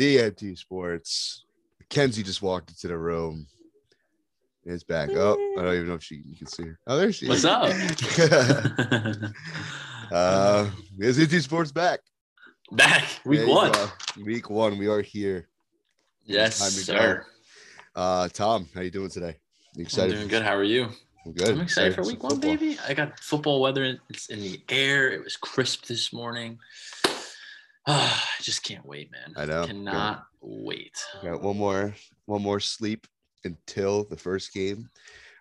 ZMT Sports. Kenzie just walked into the room. It's back up. Oh, I don't even know if she you can see her. Oh, there she What's is. What's up? uh, ZMT Sports back. Back week one. go. Week one. We are here. Yes, sir. Uh, Tom, how you doing today? You I'm excited? doing good. How are you? I'm good. I'm excited for week one, football. baby. I got football weather. It's in the air. It was crisp this morning. I just can't wait, man. I know. Cannot wait. Got one more, one more sleep until the first game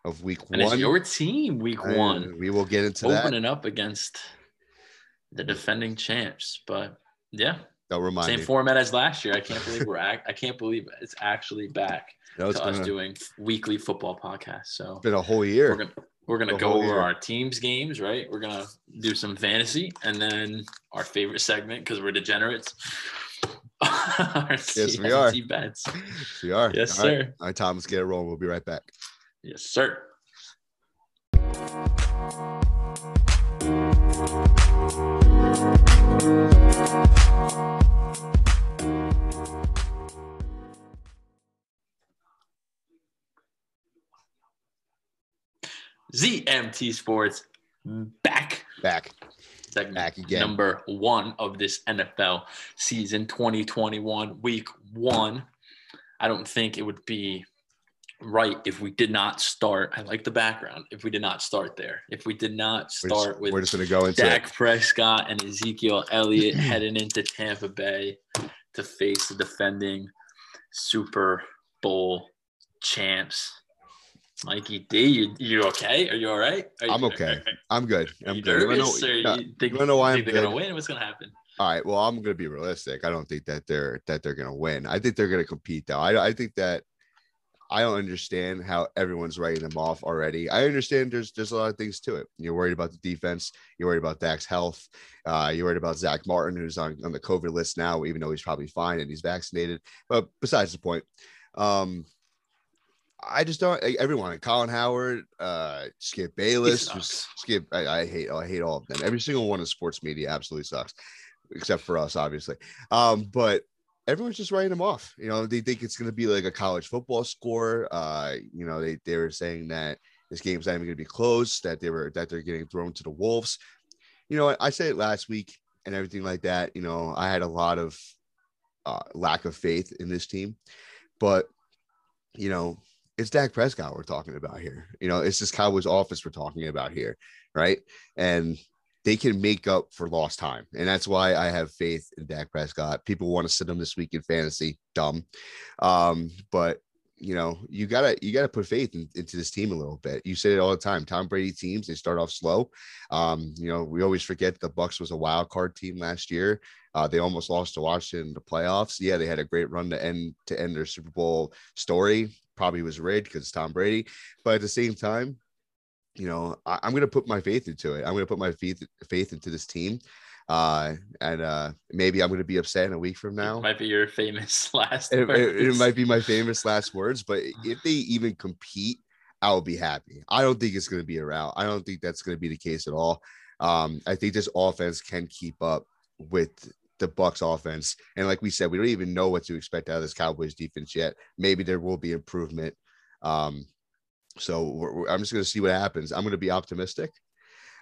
of week And it's one. your team, week one, We will get into that. opening up against the defending champs. But yeah, Don't remind same me. format as last year. I can't believe we're act- I can't believe it's actually back No, it's to us a, doing weekly football podcasts. So it's been a whole year. gonna we're gonna go over year. our teams games, right? We're gonna do some fantasy and then our favorite segment because we're degenerates. Yes, we are. Bets. We are. Yes, All right. sir. All right, Tom, let's get it rolling. We'll be right back. Yes, sir. ZMT Sports back Back. segment Back again. number one of this NFL season 2021, week one. I don't think it would be right if we did not start. I like the background. If we did not start there, if we did not We're just, start with we're just gonna go into Dak Prescott and Ezekiel Elliott heading into Tampa Bay to face the defending Super Bowl champs. Mikey D, you you okay? Are you all right? Are you, I'm okay. Are, I'm good. I'm you good. You nervous, know- or yeah. you think, you know why think I'm they're gonna win? What's gonna happen? All right. Well, I'm gonna be realistic. I don't think that they're that they're gonna win. I think they're gonna compete though. I I think that I don't understand how everyone's writing them off already. I understand there's there's a lot of things to it. You're worried about the defense. You're worried about Dak's health. Uh, you're worried about Zack Martin, who's on, on the COVID list now, even though he's probably fine and he's vaccinated. But besides the point, um, I just don't. like, Everyone, Colin Cowherd, uh, Skip Bayless, Skip. I, I hate. I hate all of them. Every single one of sports media absolutely sucks, except for us, obviously. Um, but everyone's just writing them off. You know, they think it's going to be like a college football score. Uh, you know, they they were saying that this game's not even going to be close. That they were that they're getting thrown to the wolves. You know, I said it last week and everything like that. You know, I had a lot of uh, lack of faith in this team, but you know, it's Dak Prescott we're talking about here. You know, it's this Cowboys office we're talking about here, right? And they can make up for lost time. And that's why I have faith in Dak Prescott. People want to sit him this week in fantasy, dumb. Um, but you know, you gotta you gotta put faith in, into this team a little bit. You say it all the time. Tom Brady teams they start off slow. Um, you know, we always forget the Bucs was a wild card team last year. Uh, they almost lost to Washington in the playoffs. Yeah, they had a great run to end to end their Super Bowl story. Probably was rigged because Tom Brady, but at the same time, you know, I, I'm going to put my faith into it. I'm to put my faith faith into this team, uh, and uh, maybe I'm going to be upset in a week from now. Might be your famous last. It, it- it might be my famous last words, but if they even compete, I'll be happy. I don't think it's going to be a rout. I don't think that's going to be the case at all. Um, I think this offense can keep up with the Bucs offense, and like we said, we don't even know what to expect out of this Cowboys defense yet. Maybe there will be improvement. Um, so we're, we're- I'm just going to see what happens. I'm going to be optimistic.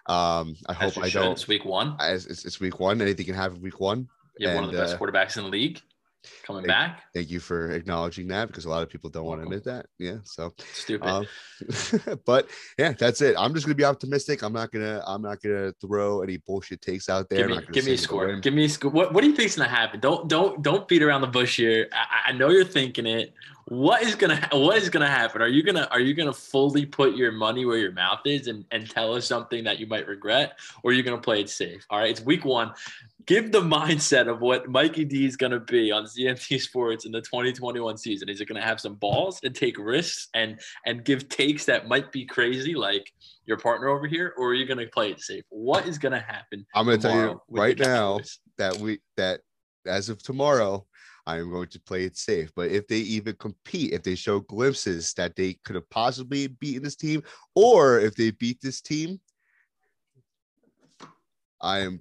Um, I As hope I should. don't. It's week one. It's, it's week one, anything can happen week one. You have one of the best uh, quarterbacks in the league coming thank- back. Thank you for acknowledging that because a lot of people don't want to admit that. Yeah. So, Stupid. um, but yeah, that's it. I'm just gonna be optimistic. I'm not gonna. I'm not gonna throw any bullshit takes out there. give me, give me a score. Give me a score. What, what do you think's gonna happen? Don't don't don't beat around the bush here. I, I know you're thinking it. What is gonna ha- What is gonna happen? Are you gonna Are you gonna fully put your money where your mouth is and and tell us something that you might regret, or are you gonna play it safe? All right, it's week one. Give the mindset of what Mikey D is gonna be on ZMT Sports in the 2021 season. Is it gonna have some balls and take risks and and give takes that might be crazy, like your partner over here, or are you gonna play it safe? What is gonna happen? I'm gonna tell you right now that we that as of tomorrow, I am going to play it safe. But if they even compete, if they show glimpses that they could have possibly beaten this team, or if they beat this team, I am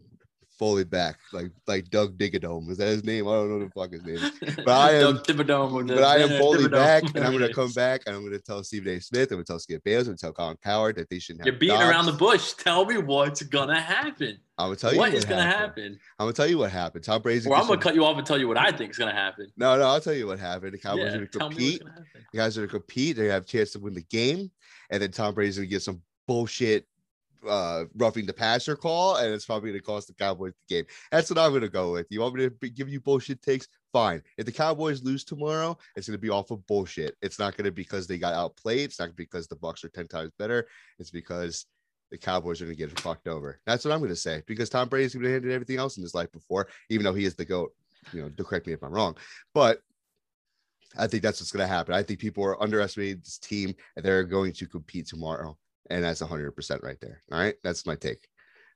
fully back, like like Doug Digadome. Is that his name? I don't know the fuck his name. But I am, but I am fully back, and I'm gonna come back, and I'm gonna tell Stephen A. Smith, I'm gonna tell Skip Bayless, I'm gonna tell Colin Cowherd that they shouldn't have. You're beating dogs. around the bush. Tell me what's gonna happen. I'm gonna tell you what what is gonna happen? I'm gonna tell you what happened. Tom Brady's Or I'm gonna cut you off and tell you what I think is gonna happen. No, no, I'll tell you what happened. The Cowboys Yeah, are gonna tell me what's compete. happen. Guys are gonna compete. They have a chance to win the game, and then Tom Brady's gonna get some bullshit uh roughing the passer call, and it's probably gonna cost the Cowboys the game. That's what I'm gonna go with. You want me to give you bullshit takes? Fine. If the Cowboys lose tomorrow, it's gonna be off of bullshit. It's not gonna be because they got outplayed. It's not because the Bucs are ten times better. It's because the Cowboys are gonna get fucked over. That's what I'm gonna say. Because Tom Brady's gonna handle everything else in his life before, even though he is the goat. You know, correct me if I'm wrong, but I think that's what's going to happen. I think people are underestimating this team and they're going to compete tomorrow. And that's 100% right there. All right. That's my take.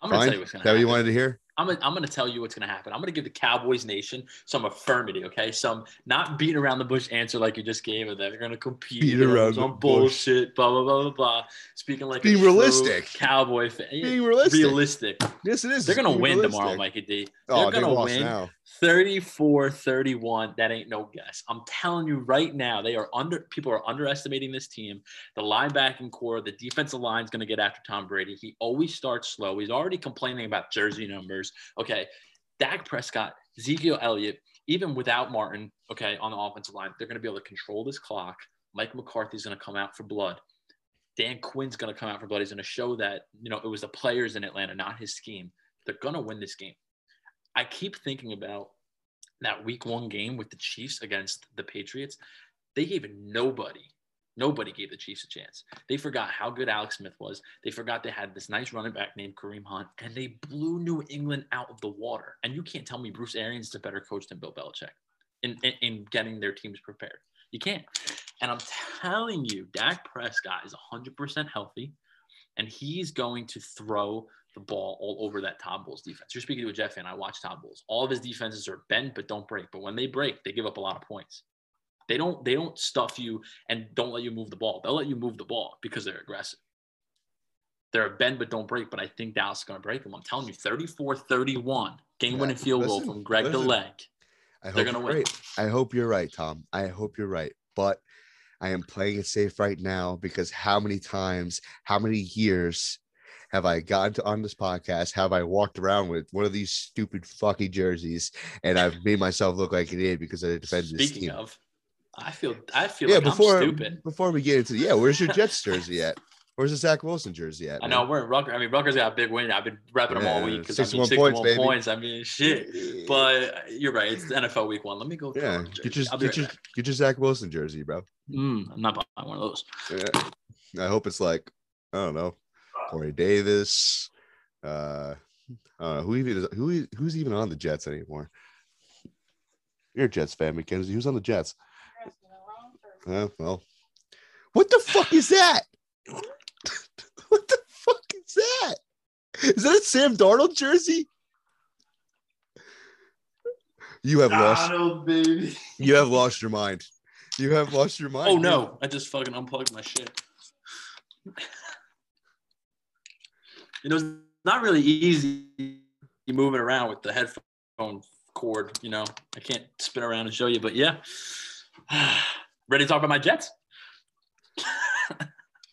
I'm gonna Fine? tell you what's gonna that what you wanted to hear? I'm gonna, I'm gonna tell you what's gonna happen. I'm gonna give the Cowboys Nation some affirmity, okay? Some not beating around the bush answer like you just gave, or that they're gonna compete. Beat around some the bush. bullshit, blah blah blah blah blah. Speaking like a Being realistic. Cowboy fan. Being realistic. realistic. Yes, it is. They're gonna win realistic. tomorrow, Mikey D. Oh, they're Oh, gonna lost win now. 34-31. That ain't no guess. I'm telling you right now, they are under people are underestimating this team. The linebacking core, the defensive line is going to get after Tom Brady. He always starts slow. He's already complaining about jersey numbers. Okay. Dak Prescott, Ezekiel Elliott, even without Martin, okay, on the offensive line, they're going to be able to control this clock. Mike McCarthy's going to come out for blood. Dan Quinn's going to come out for blood. He's going to show that, you know, it was the players in Atlanta, not his scheme. They're going to win this game. I keep thinking about that week one game with the Chiefs against the Patriots. They gave nobody, nobody gave the Chiefs a chance. They forgot how good Alex Smith was. They forgot they had this nice running back named Kareem Hunt, and they blew New England out of the water. And you can't tell me Bruce Arians is a better coach than Bill Belichick in, in, in getting their teams prepared. You can't. And I'm telling you, Dak Prescott is 100% healthy, and he's going to throw the ball all over that Todd Bowles defense. You're speaking to a Jeff fan. I watch Todd Bowles. All of his defenses are bend but don't break. But when they break, they give up a lot of points. They don't they don't stuff you and don't let you move the ball. They'll let you move the ball because they're aggressive. They're a bend but don't break. But I think Dallas is going to break them. I'm telling you, 34-31 game winning Yeah, field goal from Greg listen. DeLeg. I They're gonna you're win. right. I hope you're right, Tom. I hope you're right. But I am playing it safe right now because how many times, how many years have I gotten to on this podcast? Have I walked around with one of these stupid fucking jerseys and I've made myself look like an idiot because I defended this Speaking team? of, I feel I feel yeah, like before I'm stupid. before we get into yeah, where's your Jets jersey at? Where's the Zach Wilson jersey at? I know we're in Rucker. I mean, Rutgers got a big win. I've been repping them all week because I mean, 61 61 points, baby. points. I mean, shit. But you're right. It's NFL week one. Let me go. yeah, get your get right your back. get your Zach Wilson jersey, bro. Mm, I'm not buying one of those. Yeah. I hope it's like I don't know, Corey Davis. Uh, I don't know who even is, who who's even on the Jets anymore. You're a Jets fan, McKenzie. Who's on the Jets? Uh, well, what the fuck is that? what the fuck is that? Is that a Sam Darnold jersey? You have lost. Baby. You have lost your mind. You have lost your mind. Oh dude. no! I just fucking unplugged my shit. you know, it's not really easy moving around with the headphone cord. You know, I can't spin around and show you, but yeah. Ready to talk about my Jets?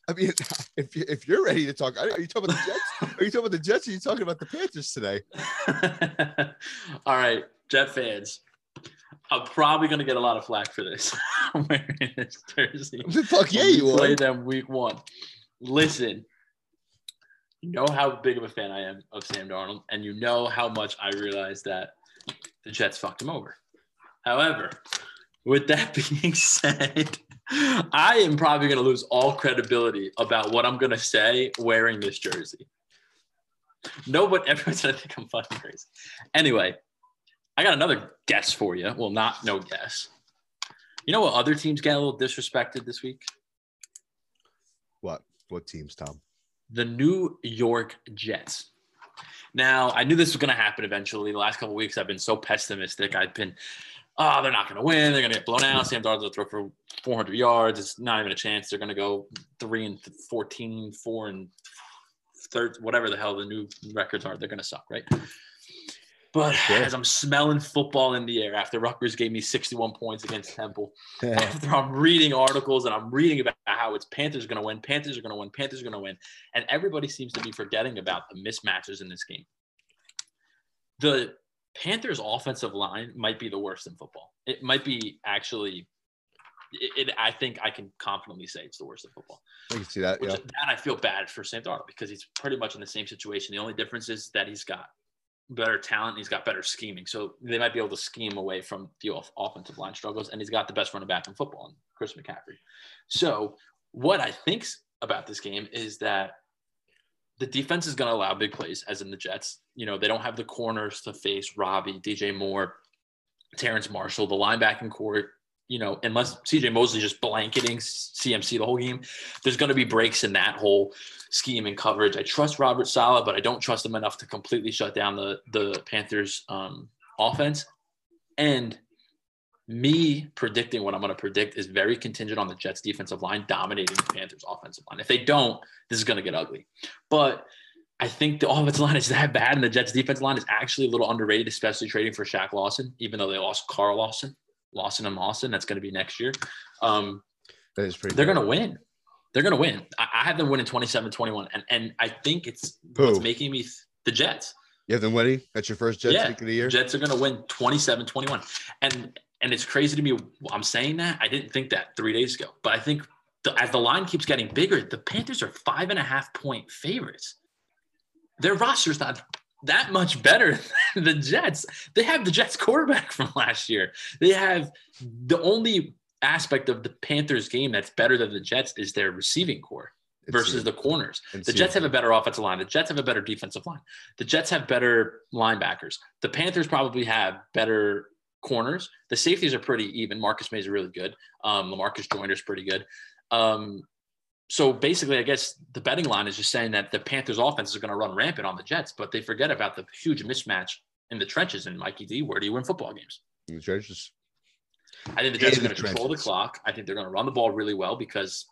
I mean, if you if you're ready to talk, are you talking about the Jets? Are you talking about the Jets? Or are you talking about the Panthers today? All right, Jet fans. I'm probably gonna get a lot of flack for this. I'm wearing this jersey. Fuck yeah, you play are. them week one. Listen, you know how big of a fan I am of Sam Darnold, and you know how much I realize that the Jets fucked him over. However, with that being said, I am probably going to lose all credibility about what I'm going to say wearing this jersey. No, but everyone's going to think I'm fucking crazy. Anyway, I got another guess for you. Well, not no guess. You know what other teams get a little disrespected this week? What? What teams, Tom? the New York Jets. Now, I knew this was going to happen eventually. The last couple of weeks, I've been so pessimistic. I've been, oh, they're not going to win. They're going to get blown out. Sam Darnold will throw for 400 yards. It's not even a chance. They're going to go 3 and 14, 4 and third, whatever the hell the new records are. They're going to suck, right? But Sure. as I'm smelling football in the air after Rutgers gave me 61 points against Temple, after I'm reading articles and I'm reading about how it's Panthers are going to win, Panthers are going to win, Panthers are going to win, and everybody seems to be forgetting about the mismatches in this game. The Panthers' offensive line might be the worst in football. It might be actually. It, it, I think I can confidently say it's the worst in football. I can see that. Which Yeah. that I feel bad for Darnold because he's pretty much in the same situation. The only difference is that he's got better talent, and he's got better scheming. So they might be able to scheme away from the off- offensive line struggles, and he's got the best running back in football, Chris McCaffrey. So what I think about this game is that the defense is going to allow big plays, as in the Jets. You know, they don't have the corners to face Robbie, DJ Moore, Terrace Marshall, the linebacking court. You know, unless CJ Mosley just blanketing CMC the whole game, there's going to be breaks in that whole scheme and coverage. I trust Robert Saleh, but I don't trust him enough to completely shut down the the Panthers um, offense. And me predicting what I'm going to predict is very contingent on the Jets defensive line dominating the Panthers offensive line. If they don't, this is going to get ugly. But I think the offensive line is that bad, and the Jets defensive line is actually a little underrated, especially trading for Shaq Lawson, even though they lost Carl Lawson, Lawson and Lawson. That's going to be next year. Um, That is pretty. they're going to win. They're going to win. I, I have them winning 27 21. And, and I think it's what's making me th- the Jets. You have them winning. That's your first Jets Yeah, of the year. Jets are going to win 27 21. And and it's crazy to me. I'm saying that. I didn't think that three days ago. But I think the, as the line keeps getting bigger, the Panthers are five and a half point favorites. Their roster's not that much better than the Jets. They have the Jets quarterback from last year. They have the only aspect of the Panthers game that's better than the Jets is their receiving core It's- versus the corners. The Jets have a better offensive line. The Jets have a better defensive line. The Jets have better linebackers. The Panthers probably have better corners. The safeties are pretty even. Marcus Maye is really good. Um, Lamarcus is pretty good. Um, so basically, I guess the betting line is just saying that the Panthers offense is going to run rampant on the Jets, but they forget about the huge mismatch in the trenches. And Mikey D, where do you win football games? in the trenches. I think the Jets In are going to control the clock. I think they're going to run the ball really well because,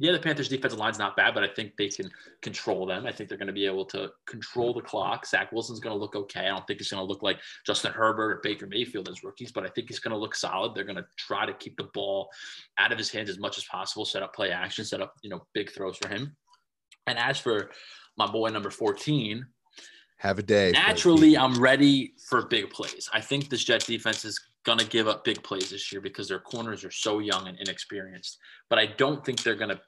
yeah, the Panthers' defensive line's not bad, but I think they can control them. I think they're going to be able to control the clock. Zach Wilson's going to look okay. I don't think he's going to look like Justin Herbert or Baker Mayfield as rookies, but I think he's going to look solid. They're going to try to keep the ball out of his hands as much as possible, set up play action, set up, you know, big throws for him. And as for my boy number 14, Have a day. naturally I'm ready for big plays. I think this Jets defense is gonna give up big plays this year because their corners are so young and inexperienced. But I don't think they're gonna.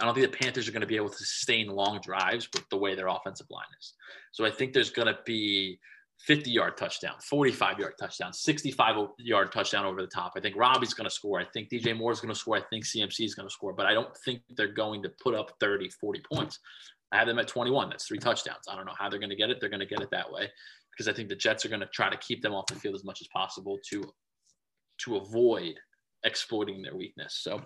I don't think the Panthers are gonna be able to sustain long drives with the way their offensive line is. So I think there's gonna be 50 yard touchdown, 45 yard touchdown, 65 yard touchdown over the top. I think Robbie's going to score. I think DJ Moore's going to score. I think CMC is going to score, but I don't think they're going to put up 30, 40 points. I have them at 21. That's three touchdowns. I don't know how they're going to get it. They're going to get it that way because I think the Jets are going to try to keep them off the field as much as possible to to avoid exploiting their weakness. So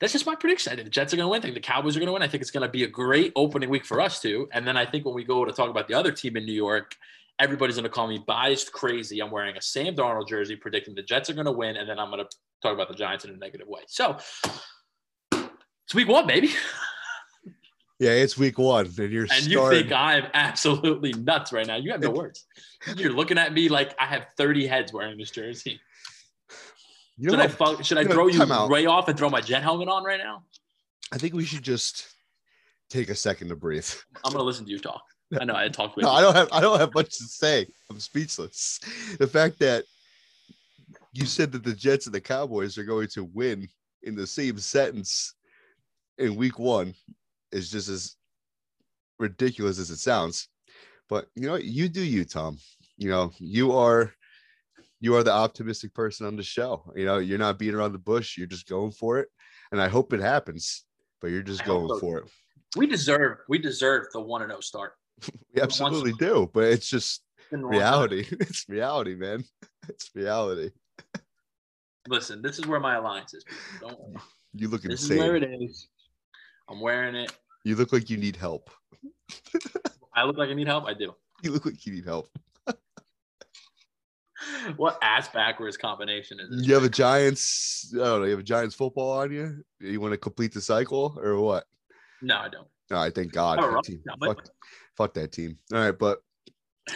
that's just my prediction. I think the Jets are going to win. I think the Cowboys are going to win. I think it's going to be a great opening week for us too. And then I think when we go to talk about the other team in New York, everybody's going to call me biased crazy. I'm wearing a Sam Darnold jersey predicting the Jets are going to win. And then I'm going to talk about the Giants in a negative way. So it's week one, baby. Yeah, it's week one, and you're And you starting. think I'm absolutely nuts right now. You have no words. You're looking at me like I have 30 heads wearing this jersey. You Should I, should I throw you out. way off and throw my jet helmet on right now? I think we should just take a second to breathe. I'm going to listen to you talk. I know I talked with No, you. I don't have I don't have much to say. I'm speechless. The fact that you said that the Jets and the Cowboys are going to win in the same sentence in week one is just as ridiculous as it sounds. But you know, what? you do you, Tom. You know, you are you are the optimistic person on the show. You know, you're not beating around the bush, you're just going for it. And I hope it happens, but you're just I going so. for it. We deserve we deserve the 1 and 0 start. We absolutely do, but it's just Been the wrong time. reality. It's reality, man. It's reality. Listen, this is where my alliance is. Don't worry. You look This is where it is. I'm wearing it. You look like you need help. I look like I need help. I do. You look like you need help. What ass backwards combination is this? You have a Giants. I don't know. You have a Giants football on you. You want to complete the cycle or what? No, I don't. No, I thank God. Oh, that team. Fuck, fuck that team. All right, but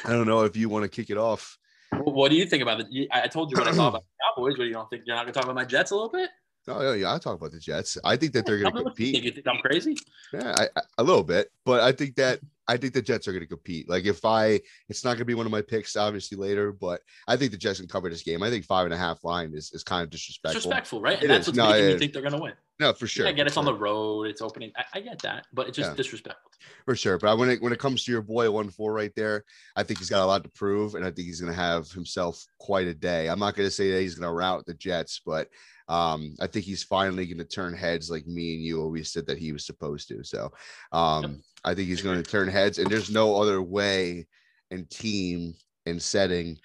I don't know if you want to kick it off what do you think about it? I told you what I thought about the Cowboys, but you don't think you're not going to talk about my Jets a little bit? Oh yeah, I talk about the Jets. I think that they're going to compete. You think I'm crazy? Yeah, I, I, a little bit, but I think that I think the Jets are going to compete. Like if I, it's not going to be one of my picks, obviously later, but I think the Jets can cover this game. I think five and a half line is, is kind of disrespectful. Disrespectful, right? And it that's is. what's no, making me think they're going to win. No, for sure. Yeah, again, it's sure. on the road. It's opening. I, I get that, but it's just yeah. disrespectful. For sure. But when it when it comes to your boy one four right there, I think he's got a lot to prove, and I think he's going to have himself quite a day. I'm not going to say that he's going to rout the Jets, but um, I think he's finally going to turn heads like me and you always said that he was supposed to. So um, I think he's going to turn heads, and there's no other way and team and setting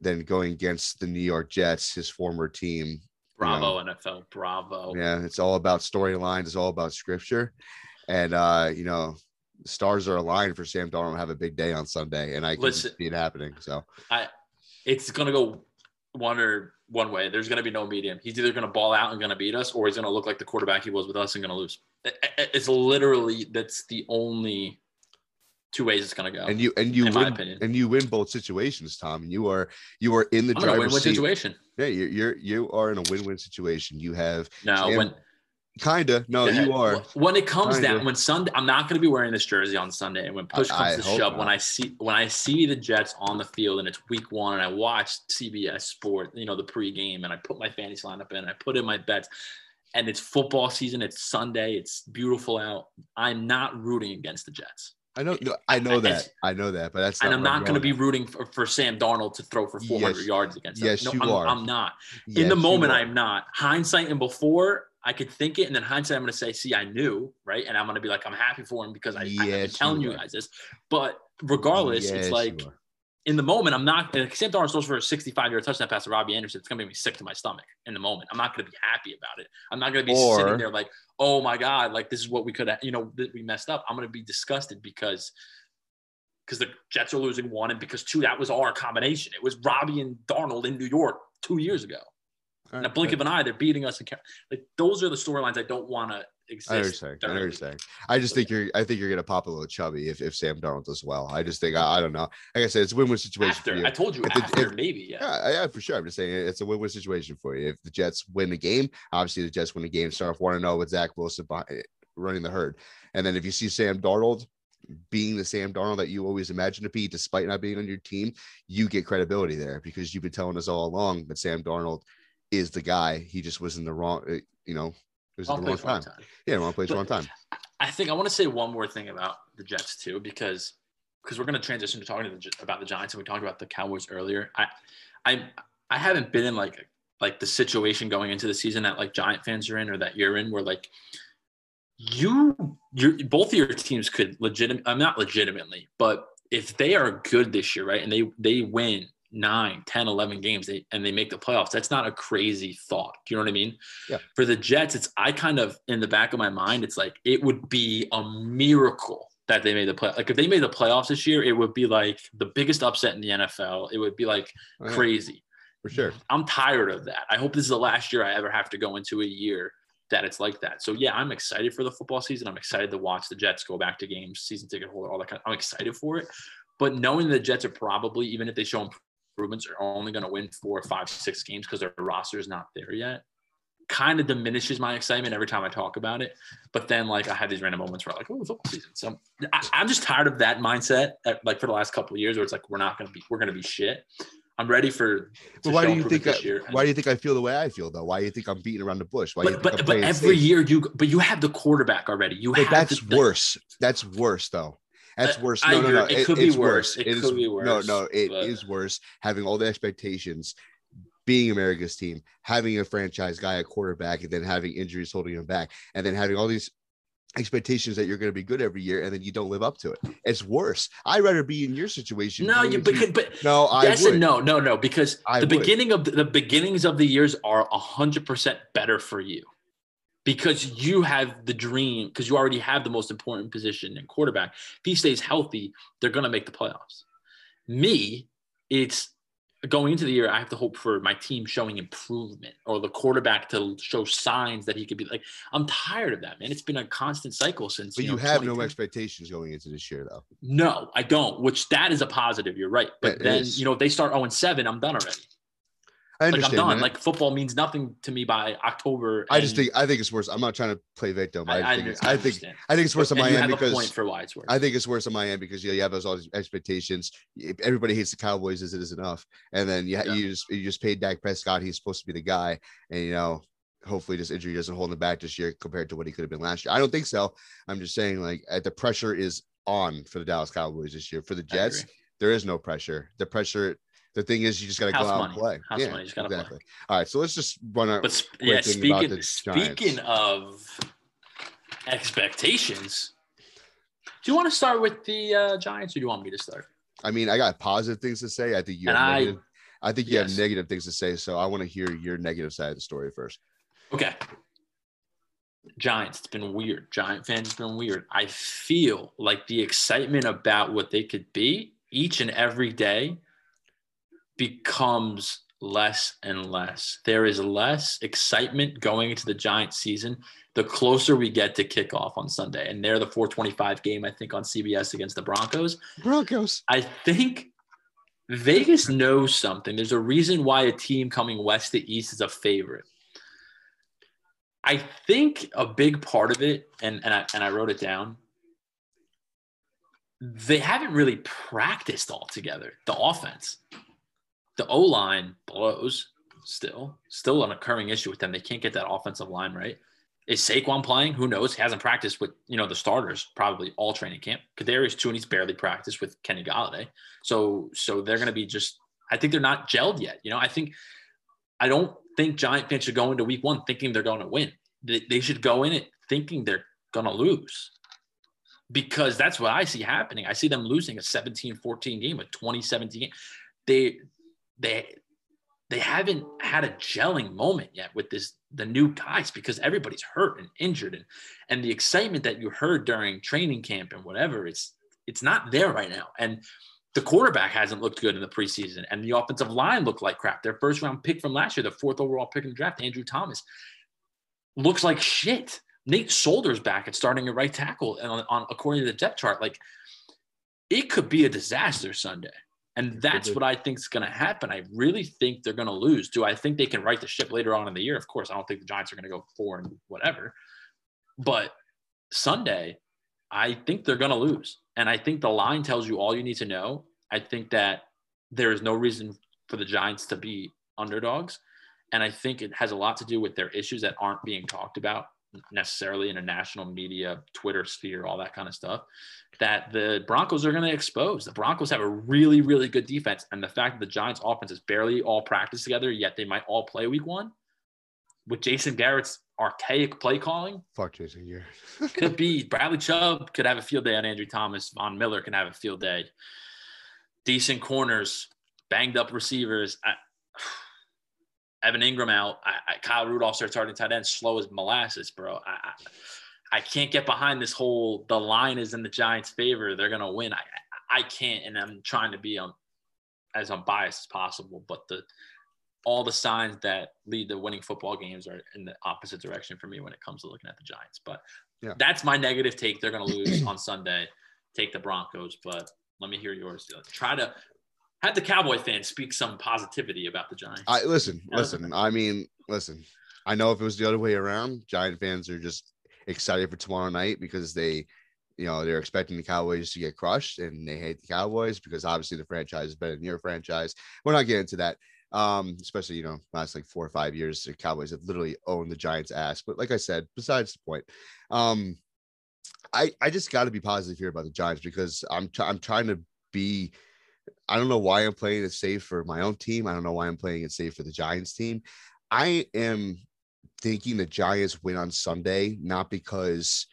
than going against the New York Jets, his former team. Bravo, you know. NFL. Bravo. Yeah, it's all about storylines, it's all about scripture. And uh, you know, stars are aligned for Sam Darnold to have a big day on Sunday, and I can Listen, see it happening. So I it's gonna go one or one way. There's going to be no medium. He's either going to ball out and going to beat us, or he's going to look like the quarterback he was with us and going to lose. It's literally that's the only two ways it's going to go. And you and you win and you win both situations, Tom. And you are you are in the driver's win-win seat. situation. Yeah, you're, you're you are in a win-win situation. You have now when Kinda. No, you are. When it comes Kinda. down, when Sunday, I'm not going to be wearing this jersey on Sunday. And when push comes I, I to shove, not. when I see when I see the Jets on the field and it's Week One, and I watch CBS Sport, you know, the pregame, and I put my fantasy lineup in, and I put in my bets, and it's football season. It's Sunday. It's beautiful out. I'm not rooting against the Jets. I know, I know that, I know that, but that's and I'm not going to be rooting for, for Sam Darnold to throw for 400 yes, yards against. Them. Yes, no, you I'm, are. I'm not. Yes, In the moment, I'm not. Hindsight and before, I could think it, and then hindsight, I'm going to say, "See, I knew, right?" And I'm going to be like, "I'm happy for him because I, yes, I've been telling you, you guys this." But regardless, yes, it's like in the moment, I'm not. Sam Darnold throws for a 65 yard touchdown pass to Robbie Anderson. It's going to make me sick to my stomach in the moment. I'm not going to be happy about it. I'm not going to be or, sitting there like, "Oh my god, like this is what we could have," you know, that we messed up. I'm going to be disgusted because because the Jets are losing one, and because two, that was our combination. It was Robbie and Darnold in New York two years ago. In a blink of an eye, they're beating us. Like those are the storylines I don't want to exist. I understand. I understand. I just think you're. I think you're gonna pop a little chubby if, if Sam Darnold does well. I just think I, I don't know. Like I said, it's a win-win situation. After I told you if after if, maybe yeah. yeah. yeah for sure. I'm just saying it's a win-win situation for you. If the Jets win the game, obviously the Jets win the game. Start off one to oh zero with Zach Wilson behind, running the herd, and then if you see Sam Darnold being the Sam Darnold that you always imagined to be, despite not being on your team, you get credibility there because you've been telling us all along that Sam Darnold is the guy. He just was in the wrong, uh, you know, it was wrong the wrong time. time. Yeah, wrong place, but wrong time. I think I want to say one more thing about the Jets too, because because we're going to transition to talking to the, about the Giants, and we talked about the Cowboys earlier. I I I haven't been in like like the situation going into the season that like Giant fans are in or that you're in, where like you you both of your teams could legitimate. I'm not legitimately, but if they are good this year, right, and they they win nine, 10, 11 games they, and they make the playoffs. That's not a crazy thought. Do you know what I mean? Yeah. For the Jets, it's, I kind of, in the back of my mind, it's like, it would be a miracle that they made the play. Like if they made the playoffs this year, it would be like the biggest upset in the NFL. It would be like oh, yeah. crazy. For sure. I'm tired of that. I hope this is the last year I ever have to go into a year that it's like that. So yeah, I'm excited for the football season. I'm excited to watch the Jets go back to games, season ticket holder, all that kind of, I'm excited for it. But knowing the Jets are probably, even if they show improvements are only going to win four, five, six games because their roster is not there yet, kind of diminishes my excitement every time I talk about it. But then, like, I have these random moments where, I'm like, oh, football season. So I, am just tired of that mindset. At, like for the last couple of years, where it's like we're not going to be, we're going to be shit. I'm ready for. But why do you think? I, why do you think I feel the way I feel though? Why do you think I'm beating around the bush? Why? But but, but every year you but you have the quarterback already. You but have that's the, worse. That's worse though. That's worse. No, no, no. It, it could be worse. It, it could is, be worse. No, no, it but... is worse. Having all the expectations, being America's team, having a franchise guy at quarterback, and then having injuries holding him back, and then having all these expectations that you're going to be good every year and then you don't live up to it. It's worse. I'd rather be in your situation. No, you, but, but no, I yes would. and no, no, no, because I the would. beginning of the, the beginnings of the years are a hundred percent better for you because you have the dream because you already have the most important position in quarterback. If he stays healthy, they're going to make the playoffs. Me, it's going into the year, I have to hope for my team showing improvement or the quarterback to show signs that he could be like. I'm tired of that, man. It's been a constant cycle since. But you, know, have no expectations going into this year, though. No, I don't. Which that is a positive. You're right. But then is. you know if they start 0 7, I'm done already. I Like I'm done. Like football means nothing to me by October. I just think I think it's worse. I'm not trying to play victim. I, I, I, think it's, I I think. I think it's worse on my end because point for why it's worse. I think it's worse on my end because you, know, you have those all these expectations. Everybody hates the Cowboys as it is enough, and then you, Yeah. you just you just paid Dak Prescott. He's supposed to be the guy, and you know hopefully this injury doesn't hold him back this year compared to what he could have been last year. I don't think so. I'm just saying like uh, the pressure is on for the Dallas Cowboys this year. For the Jets, there is no pressure. The pressure. The thing is, you just got to go out money. and play. House yeah, money, gotta play. exactly. All right, so let's just run our. But sp- yeah, speaking speaking of expectations, do you want to start with the uh, Giants, or do you want me to start? I mean, I got positive things to say. I think you And have I- negative. I think you yes. have negative things to say. So I want to hear your negative side of the story first. Okay. Giants, it's been weird. Giant fans, it's been weird. I feel like the excitement about what they could be each and every day becomes less and less. There is less excitement going into the Giants season the closer we get to kickoff on Sunday. And they're the 425 game, I think, on CBS against the Broncos. Broncos. I think Vegas knows something. There's a reason why a team coming west to east is a favorite. I think a big part of it, and, and, I, and I wrote it down, they haven't really practiced all together, the offense. The O line blows still, still an occurring issue with them. They can't get that offensive line right. Is Saquon playing? Who knows? He hasn't practiced with you know the starters probably all training camp. Kadarius Toney's barely practiced with Kenny Golladay, so so they're going to be just. I think they're not gelled yet. You know, I think I don't think Giant fans should go into Week One thinking they're going to win. They, they should go in it thinking they're going to lose because that's what I see happening. I see them losing a 17-14 game, a 2017 game. They they they haven't had a gelling moment yet with this the new guys because everybody's hurt and injured. And and the excitement that you heard during training camp and whatever it's it's not there right now. And the quarterback hasn't looked good in the preseason and the offensive line looked like crap. Their first round pick from last year the fourth overall pick in the draft andrew thomas looks like shit. Nate solder's back at starting at right tackle and on, on according to the depth chart like it could be a disaster sunday and that's what I think is going to happen. I really think they're going to lose. Do I think they can right the ship later on in the year? Of course, I don't think the Giants are going to go four and whatever. But Sunday, I think they're going to lose. And I think the line tells you all you need to know. I think that there is no reason for the Giants to be underdogs. And I think it has a lot to do with their issues that aren't being talked about necessarily in a national media, Twitter sphere, all that kind of stuff that the Broncos are going to expose. The Broncos have a really, really good defense. And the fact that the Giants offense is barely all practiced together, yet they might all play week one with Jason Garrett's archaic play calling Fuck Jason Garrett. could be Bradley Chubb could have a field day on Andrew Thomas. Von Miller can have a field day. Decent corners, banged up receivers. I, Evan Engram out. I, I, Kyle Rudolph starts starting tight end, slow as molasses, bro. I, I, I can't get behind this whole the line is in the Giants' favor. They're gonna win. I, I can't, and I'm trying to be um, as unbiased as possible. But the all the signs that lead to winning football games are in the opposite direction for me when it comes to looking at the Giants. But Yeah. that's my negative take. They're gonna lose on Sunday. Take the Broncos, but let me hear yours. Try to have the Cowboy fans speak some positivity about the Giants. I listen, listen. I mean, listen. I know if it was the other way around, Giant fans are just excited for tomorrow night because they, you know, they're expecting the Cowboys to get crushed and they hate the Cowboys because obviously the franchise is better than your franchise. We're not getting into that. Um, especially, you know, last like four or five years, the Cowboys have literally owned the Giants' ass. But like I said, besides the point, um, I I just got to be positive here about the Giants because I'm try- I'm trying to be I don't know why I'm playing it safe for my own team. I don't know why I'm playing it safe for the Giants team. I am thinking the Giants win on Sunday, not because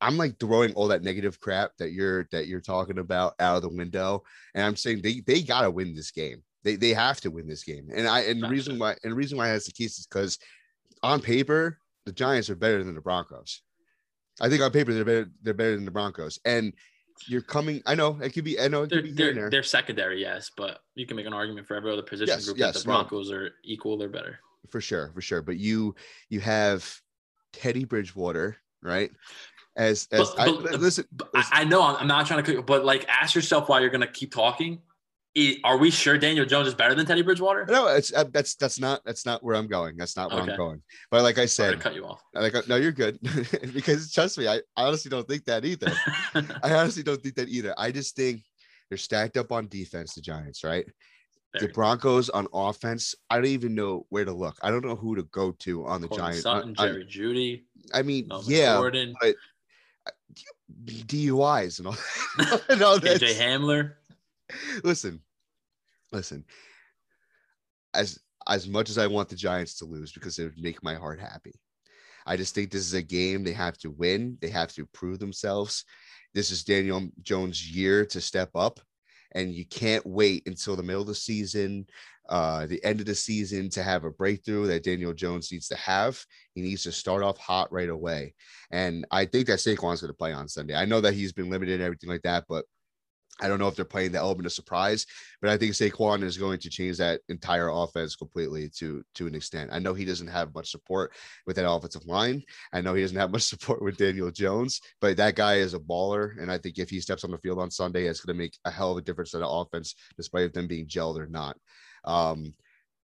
I'm like throwing all that negative crap that you're that you're talking about out of the window. And I'm saying they they gotta win this game. They they have to win this game. And I and the reason why and the reason why that's the case is because on paper, the Giants are better than the Broncos. I think on paper they're better, they're better than the Broncos. And you're coming. I know it could be. I know it They're, could be they're, they're secondary, yes, but you can make an argument for every other position Yes, group yes, that the no. Broncos are equal or better. for sure, for sure. But you you have Teddy Bridgewater, right? As as But- I, but- listen, But I, know I'm, I'm not trying to, but like, ask yourself why you're gonna keep talking. I- Are we sure Daniel Jones is better than Teddy Bridgewater? no, it's uh, that's that's not that's not where I'm going. That's not where Okay. I'm going. But like I said, cut you off. like uh, no, you're good because trust me, I, I honestly don't think that either. I honestly don't think that either. I just think they're stacked up on defense, the Giants, right? the Very. Broncos on offense, I don't even know where to look. I don't know who to go to on the Giants. Sutton, I- I- Jerry Jeudy, I mean, Melvin yeah, Gordon, DUIs and all. and all that. KJ Hamler. listen, listen. As as much as I want the Giants to lose because it would make my heart happy, I just think this is a game they have to win. They have to prove themselves. This is Daniel Jones' year to step up, and you can't wait until the middle of the season, uh, the end of the season, to have a breakthrough that Daniel Jones needs to have. He needs to start off hot right away, and I think that Saquon's going to play on Sunday. I know that he's been limited and everything like that, but I don't know if they're playing the element of surprise, but I think Saquon is going to change that entire offense completely to to an extent. I know he doesn't have much support with that offensive line. I know he doesn't have much support with Daniel Jones, but that guy is a baller, and I think if he steps on the field on Sunday, it's going to make a hell of a difference to the offense, despite of them being gelled or not. Um,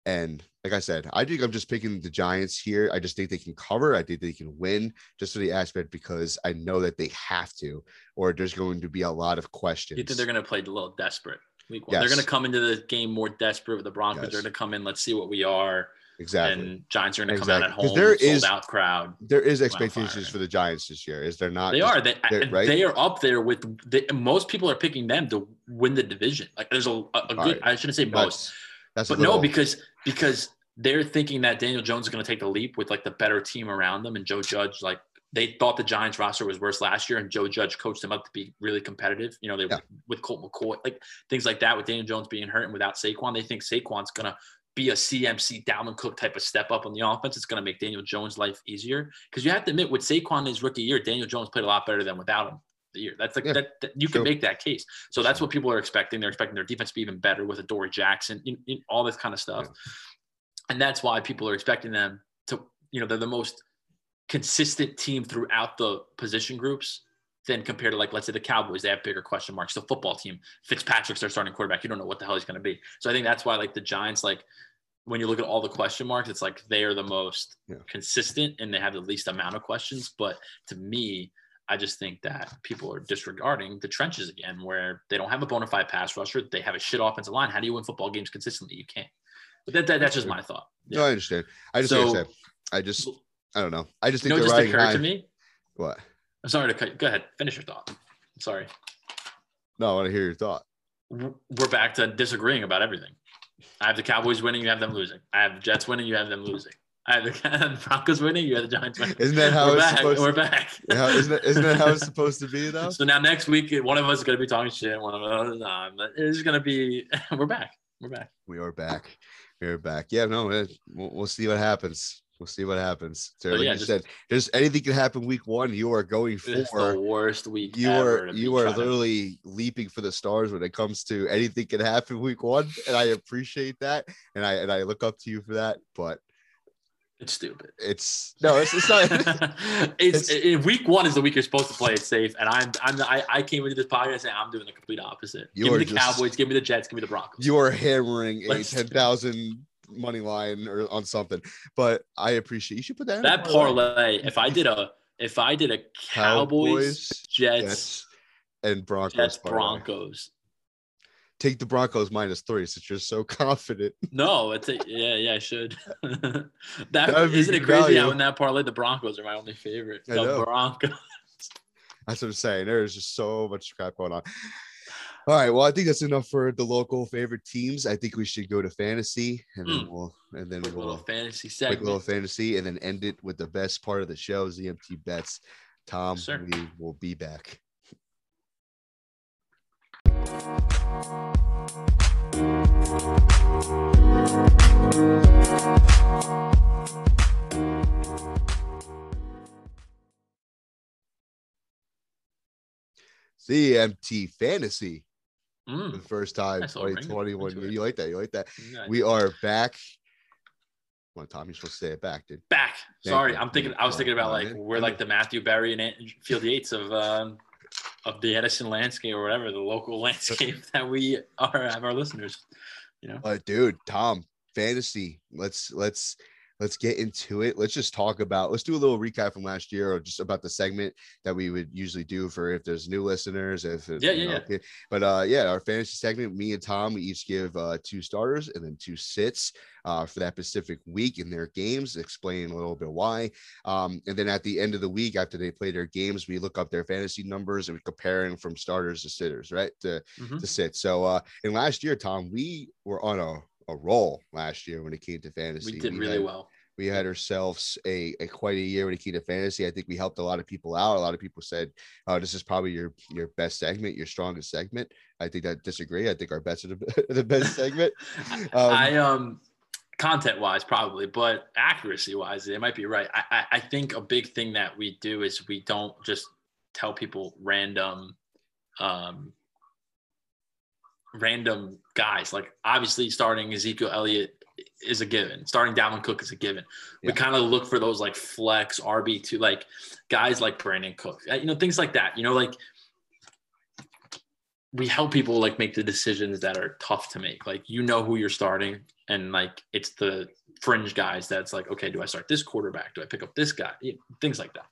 and like I said, I think I'm just picking the Giants here. I just think they can cover. I think they can win just for the aspect because I know that they have to, or there's going to be a lot of questions. You think they're going to play a little desperate week one? They're going to come into the game more desperate with the Broncos. Yes. They're going to come in. Let's see what we are. exactly. And Giants are going to come out at home. There sold is out crowd. There is expectations for the Giants this year. Is there not? They are. They, right? they are up there with the, most people are picking them to win the division. Like there's a, a, good. right. I shouldn't say most, That's, that's but no, because because they're thinking that Daniel Jones is going to take the leap with like the better team around them, and Joe Judge like they thought the Giants roster was worse last year, and Joe Judge coached them up to be really competitive. You know, they Yeah. with Colt McCoy, like things like that. With Daniel Jones being hurt and without Saquon, they think Saquon's going to be a CMC Dalvin Cook type of step up on the offense. It's going to make Daniel Jones' life easier because you have to admit, with Saquon in his rookie year, Daniel Jones played a lot better than without him. The year that's like Yeah, that, that you can make that case. So that's what people are expecting. They're expecting their defense to be even better with Adoree' Jackson, you, you- all this kind of stuff, and that's why people are expecting them to. You know, they're the most consistent team throughout the position groups than compared to like let's say the Cowboys, they have bigger question marks. The football team, Fitzpatrick's their starting quarterback. You don't know what the hell he's going to be. So I think that's why like the Giants, like when you look at all the question marks, it's like they are the most Yeah. consistent and they have the least amount of questions. But to me, I just think that people are disregarding the trenches again, where they don't have a bona fide pass rusher. They have a shit offensive line. How do you win football games consistently? You can't. But that, that that's just my thought. No, I understand. I just So- said, I just I don't know. I just You think know, they're just occurred high. to me. What? I'm sorry to cut. you. Go ahead. Finish your thought. I'm sorry. No, I want to hear your thought. we're back to disagreeing about everything. I have the Cowboys winning, you have them losing. I have the Jets winning, you have them losing. I have the Broncos winning, you have the Giants winning. Isn't that how we're it's back. supposed? We're back. how, isn't that, isn't that how it's supposed to be though? So now next week, one of us is going to be talking shit. One of us, nah, it's going to be. We're back. We're back. We are back. We are back. Yeah, no, we'll, we'll see what happens. We'll see what happens. So, like yeah, you just- said, there's anything can happen week one. You are going It's the for. worst week. You are you are trying to- literally leaping for the stars when it comes to anything can happen week one, and I appreciate that, and I and I look up to you for that. But It's stupid. it's no, it's, it's not. it's, It's- it- week one is the week you're supposed to play it safe, and I'm I'm I, I came into this podcast saying I'm doing the complete opposite. You give me the just- Cowboys, give me the Jets, give me the Broncos. you are hammering a Let's- ten thousand money line or on something. But I appreciate you should put that in a that parlay. If I did a if I did a Cowboys, Jets, Jets, and Broncos. Jets, parlay. Broncos. Take the Broncos minus three since you're so confident. No, it's a, yeah, yeah, I should. that That'd isn't it crazy value. how in that parlay the Broncos are my only favorite. I The know. Broncos. That's what I'm saying. There is just so much crap going on. All right. Well, I think that's enough for the local favorite teams. I think we should go to fantasy and then Mm. we'll and then Quick we'll little fantasy quick segment. little fantasy and then end it with the best part of the show, ZMT bets. Tom, Sir. we will be back. ZMT Fantasy for Mm. the first time. Nice little 2021. You like that? You like that? Yeah. We are back. On, Tom. You're supposed to say it back, dude. back. Sorry. I'm thinking. I was thinking about like we're like the Matthew Berry and Field Yates of um, of the Edison landscape or whatever the local landscape that we are have our listeners. You know, But dude, Tom, fantasy. Let's let's let's get into it. Let's just talk about. Let's do a little recap from last year, or just about the segment that we would usually do for if there's new listeners. If Yeah, yeah, know, okay. But uh, yeah, our fantasy segment. Me and Tom, we each give uh two starters and then two sits uh for that specific week in their games. Explain a little bit why. Um, and then at the end of the week, after they play their games, we look up their fantasy numbers and we comparing from starters to sitters, right? To Mhm. to sit. So uh in last year, Tom, we were on a, a role last year when it came to fantasy. we did really had, well. We had ourselves a, a quite a year when it came to fantasy. I think we helped a lot of people out. A lot of people said, "Oh, this is probably your your best segment, your strongest segment." I think that disagree. I think our best are the, the best segment. Um, I um content wise probably, but accuracy wise, they might be right. I, I I think a big thing that we do is we don't just tell people random um random guys. Like obviously starting Ezekiel Elliott is a given. Starting Dalvin Cook is a given. We Yeah. kind of look for those like flex RB two like guys like Brandin Cook, uh, you know, things like that. You know, like we help people like make the decisions that are tough to make. Like you know who you're starting, and like it's the fringe guys that's like, okay, do I start this quarterback? Do I pick up this guy? You know, Things like that.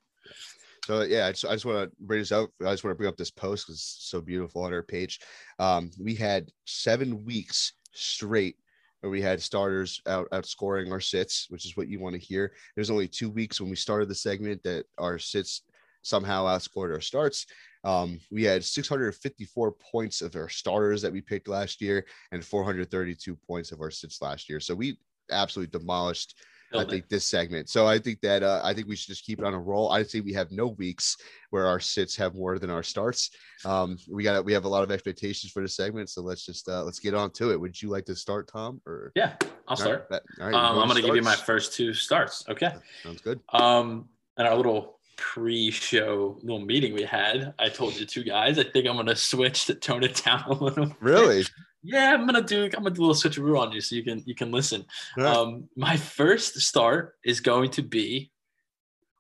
So yeah, I just, I just want to bring this out. I just want to bring up this post because it's so beautiful on our page. Um, we had seven weeks straight where we had starters out outscoring our sits, which is what you want to hear. There's only two weeks when we started the segment that our sits somehow outscored our starts. Um, we had 654 points of our starters that we picked last year and 432 points of our sits last year. So we absolutely demolished I Killed it. think this segment. So I think that uh, I think we should just keep it on a roll. I think we have no weeks where our sits have more than our starts. Um, we got we have a lot of expectations for this segment, so let's just uh, let's get on to it. Would you like to start, Tom? Or Yeah, I'll All start. Right, all right, Um, I'm gonna give you my first two starts. Okay. Sounds good. Um, and our little pre-show little meeting we had, I told you two guys, I think I'm gonna switch to tone it down a little. bit. Really? Yeah, I'm gonna do. I'm gonna do a little switcheroo on you so you can you can listen. Um, my first start is going to be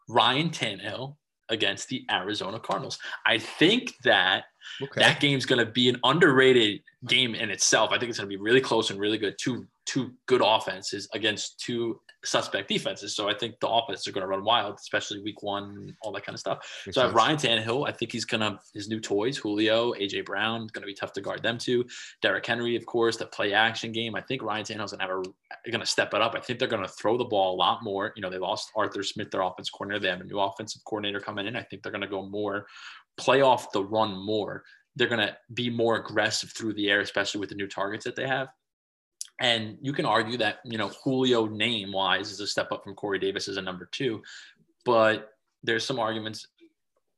Ryan Tannehill against the Arizona Cardinals. I think that okay. that game's going to be an underrated game in itself. I think it's going to be really close and really good. Two two good offenses against two suspect defenses. So I think the offenses are going to run wild, especially week one, all that kind of stuff. Makes So I have. Ryan Tannehill. I think he's gonna his new toys, Julio, AJ Brown, going to be tough to guard them too. Derrick Henry, of course, the play action game. I think Ryan Tannehill's gonna have a going to step it up. I think they're going to throw the ball a lot more. You know, they lost Arthur Smith, their offense coordinator. They have a new offensive coordinator coming in. I think they're going to go more play off the run more. They're going to be more aggressive through the air, especially with the new targets that they have. And you can argue that, you know, Julio name wise is a step up from Corey Davis as a number two, but there's some arguments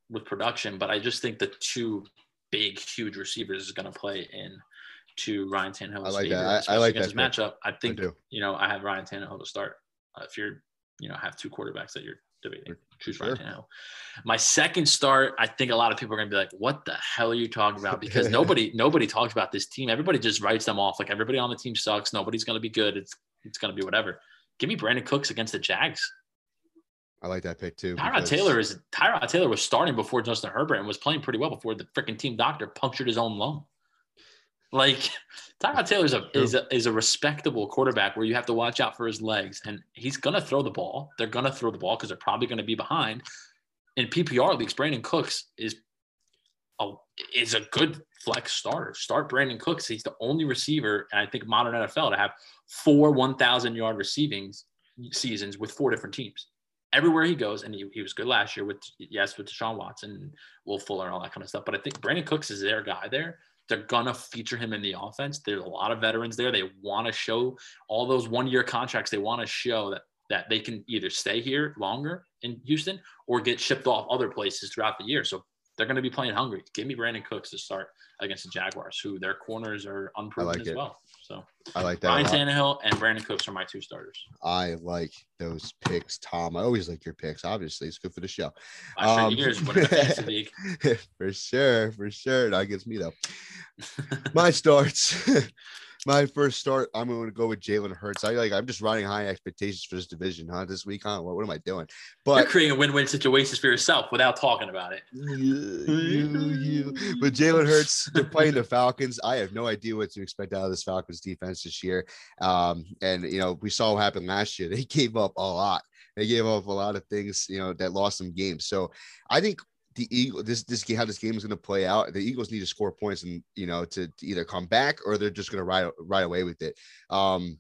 with production. But I just think the two big, huge receivers is going to play in to Ryan Tannehill's I like favor, that. I- I like that matchup. I I think, do. you know, I have Ryan Tannehill to start. Uh, if you're, you know, have two quarterbacks that you're debating, choose sure. Tannehill. My second start, I think a lot of people are going to be like, "What the hell are you talking about?" Because nobody, nobody talks about this team. Everybody just writes them off. Like everybody on the team sucks. Nobody's going to be good. It's it's going to be whatever. Give me Brandin Cooks against the Jags. I like that pick too. Tyrod because- Taylor is Tyrod Taylor was starting before Justin Herbert and was playing pretty well before the freaking team doctor punctured his own lung. Like Tyrod Taylor's a is a is a respectable quarterback where you have to watch out for his legs, and he's gonna throw the ball. They're gonna throw the ball because they're probably gonna be behind. In PPR leagues, Brandin Cooks is a is a good flex starter. Start Brandin Cooks. He's the only receiver, and I think modern NFL to have four 1,000 yard receivings seasons with four different teams everywhere he goes, and he, he was good last year with yes with Deshaun Watson, Will Fuller, and all that kind of stuff. But I think Brandin Cooks is their guy there. They're gonna feature him in the offense. There's a lot of veterans there. They want to show all those one year contracts. They want to show that that they can either stay here longer in Houston or get shipped off other places throughout the year. So they're going to be playing hungry. Give me Brandin Cooks to start against the Jaguars, who their corners are unproven like as it. well. So I like that. Ryan Tannehill and Brandin Cooks are my two starters. I like those picks, Tom. I always like your picks. Obviously, it's good for the show. I um, years winning the fantasy league. for sure, for sure. That gets me though. my starts. my first start, I'm going to go with Jalen Hurts. I like. I'm just running high expectations for this division, huh? This week, huh? What, what am I doing? But you're creating a win-win situation for yourself without talking about it. You, you, you. But Jalen Hurts, they're playing the Falcons. I have no idea what to expect out of this Falcons defense this year. Um, and you know, we saw what happened last year. They gave up a lot. They gave up a lot of things, you know, that lost some games. So I think the Eagle this this how this game is going to play out. The Eagles need to score points and you know to, to either come back or they're just going to ride ride away with it. Um,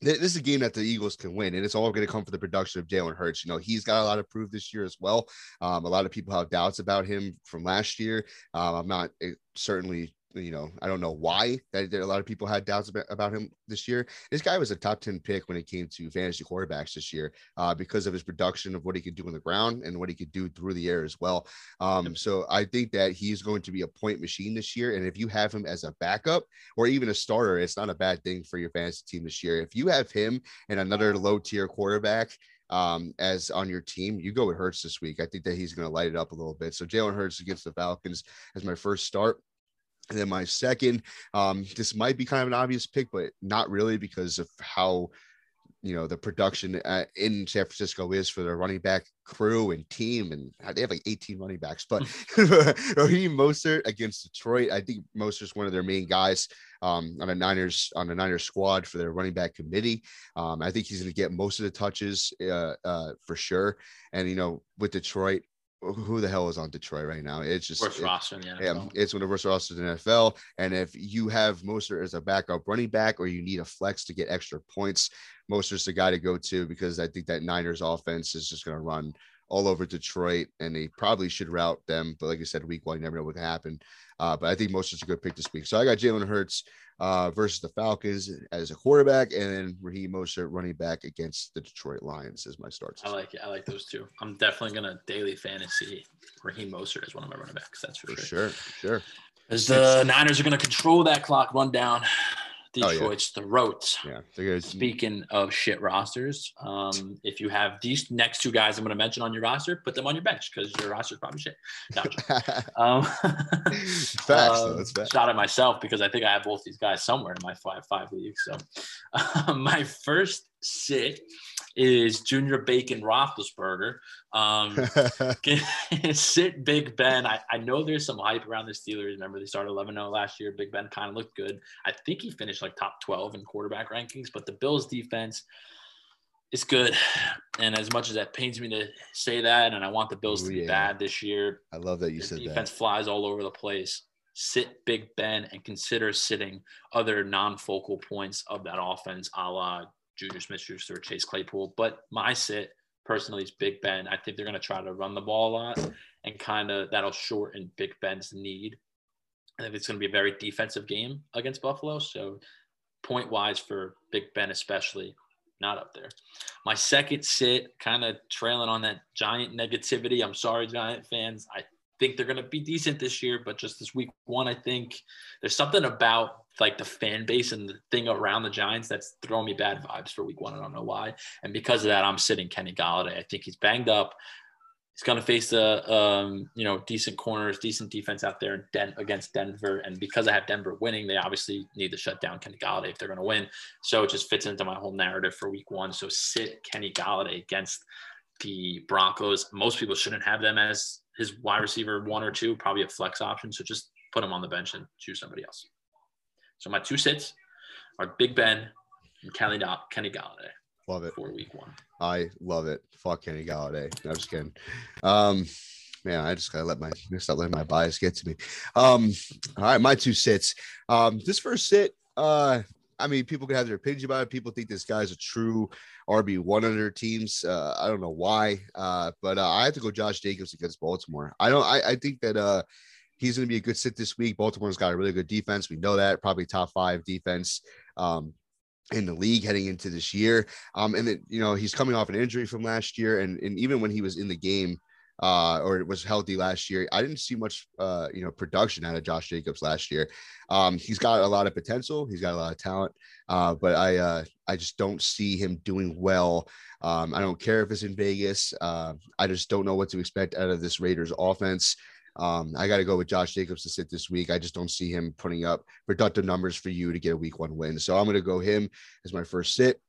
this is a game that the Eagles can win, and it's all going to come for the production of Jalen Hurts. You know, he's got a lot of proof this year as well. Um, a lot of people have doubts about him from last year. Um, I'm not eh, certainly you know, I don't know why that, a lot of people had doubts about, about, him this year. This guy was a top 10 pick when it came to fantasy quarterbacks this year uh, because of his production of what he could do on the ground and what he could do through the air as well. Um, so I think that he's going to be a point machine this year. And if you have him as a backup or even a starter, it's not a bad thing for your fantasy team this year. If you have him and another low tier quarterback, um, as on your team, you go with Hurts this week. I think that he's going to light it up a little bit. So Jalen Hurts against the Falcons as my first start. And then my second, um, this might be kind of an obvious pick, but not really because of how you know the production uh, in San Francisco is for their running back crew and team, and they have like 18 running backs. But Raheem Mostert against Detroit, I think Mostert's one of their main guys um, on a Niners on a Niners squad for their running back committee. Um, I think he's going to get most of the touches uh, uh, for sure. And you know, with Detroit, who the hell is on Detroit right now? It's just worst it, roster in the NFL. Yeah, it's one of the worst rosters in the NFL. And if you have Mostert as a backup running back, or you need a flex to get extra points, Mostert's the guy to go to because I think that Niners offense is just going to run all over Detroit, and they probably should route them. But like I said, week one, you never know what can happen. Uh, but I think Mostert's a good pick this week. So I got Jalen Hurts uh, versus the Falcons as a quarterback, and then Raheem Mostert running back against the Detroit Lions as my starts. I like it. I like those two. I'm definitely gonna daily fantasy Raheem Mostert as one of my running backs. That's for, for sure. Sure. As the Niners are gonna control that clock run down. Detroit's oh, yeah. throats. Yeah. Speaking of shit rosters, um, if you have these next two guys I'm going to mention on your roster, put them on your bench because your roster is probably shit. Gotcha. um, facts, uh, facts. Shot at myself because I think I have both these guys somewhere in my five five leagues. So my first sit is Junior Bacon Roethlisberger. Um, sit Big Ben. I, I know there's some hype around the Steelers. Remember, they started 11 0 last year. Big Ben kind of looked good. I think he finished like top 12 in quarterback rankings, but the Bills defense is good. And as much as that pains me to say that, and I want the Bills Ooh, to be yeah. bad this year, I love that you said defense that. Defense flies all over the place. Sit Big Ben and consider sitting other non focal points of that offense, a la Juju Smith Schuster, Chase Claypool. But my sit personally is Big Ben. I think they're going to try to run the ball a lot and kind of that'll shorten Big Ben's need. I think it's going to be a very defensive game against Buffalo. So, point wise for Big Ben, especially, not up there. My second sit, kind of trailing on that giant negativity. I'm sorry, Giant fans. I think they're going to be decent this year, but just this week one, I think there's something about like the fan base and the thing around the Giants that's throwing me bad vibes for week one. I don't know why. And because of that, I'm sitting Kenny Golladay. I think he's banged up. He's going to face a um, you know decent corners, decent defense out there Den- against Denver. And because I have Denver winning, they obviously need to shut down Kenny Golladay if they're going to win. So it just fits into my whole narrative for week one. So sit Kenny Golladay against the Broncos. Most people shouldn't have them as his wide receiver one or two, probably a flex option. So just put him on the bench and choose somebody else. So my two sits are Big Ben and Kenny, Kenny Golladay. Love it. For week one. I love it. Fuck Kenny Golladay. No, I'm just kidding. Um, man, I just gotta let my stop letting my bias get to me. Um, all right, my two sits. Um, this first sit, uh, I mean, people can have their opinions about it. People think this guy's a true RB one under teams. Uh, I don't know why, uh, but uh, I have to go Josh Jacobs against Baltimore. I don't. I, I think that uh, he's going to be a good sit this week. Baltimore's got a really good defense. We know that. Probably top five defense. Um, in the league heading into this year. Um, and then, you know, he's coming off an injury from last year. And, and even when he was in the game, uh, or was healthy last year. I didn't see much, uh, you know, production out of Josh Jacobs last year. Um, he's got a lot of potential. He's got a lot of talent, uh, but I, uh, I just don't see him doing well. Um, I don't care if it's in Vegas. Uh, I just don't know what to expect out of this Raiders offense. Um, I got to go with Josh Jacobs to sit this week. I just don't see him putting up productive numbers for you to get a week one win. So I'm going to go him as my first sit.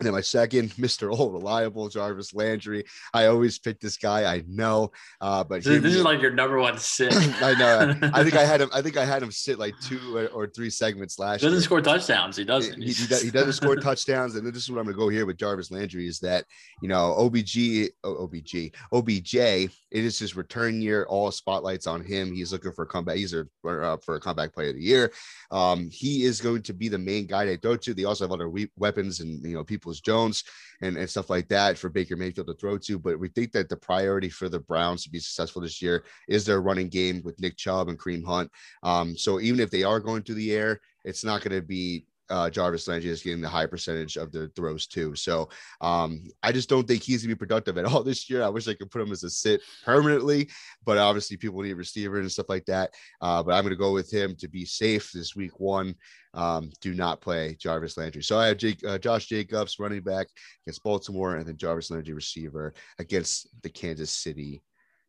And then my second, Mr. Old Reliable, Jarvis Landry. I always pick this guy. I know, uh, but this, this is like your number one sit. I know. I think I had him. I think I had him sit like two or, or three segments last. He doesn't year. score touchdowns. He doesn't. He, he, does, he doesn't score touchdowns, and this is what I'm going to go here with Jarvis Landry. Is that you know OBG, OBG, OBJ? It is his return year. All spotlights on him. He's looking for a comeback. He's a uh, for a comeback player of the year. Um, he is going to be the main guy they throw to. They also have other we- weapons and you know people Jones and, and stuff like that for Baker Mayfield to throw to. But we think that the priority for the Browns to be successful this year is their running game with Nick Chubb and Kareem Hunt. Um, so even if they are going through the air, it's not going to be uh, Jarvis Landry is getting the high percentage of the throws too. So um, I just don't think he's gonna be productive at all this year. I wish I could put him as a sit permanently, but obviously people need receiver and stuff like that. Uh, but I'm gonna go with him to be safe this week one. Um, do not play Jarvis Landry. So I have Jake, uh, Josh Jacobs running back against Baltimore, and then Jarvis Landry receiver against the Kansas City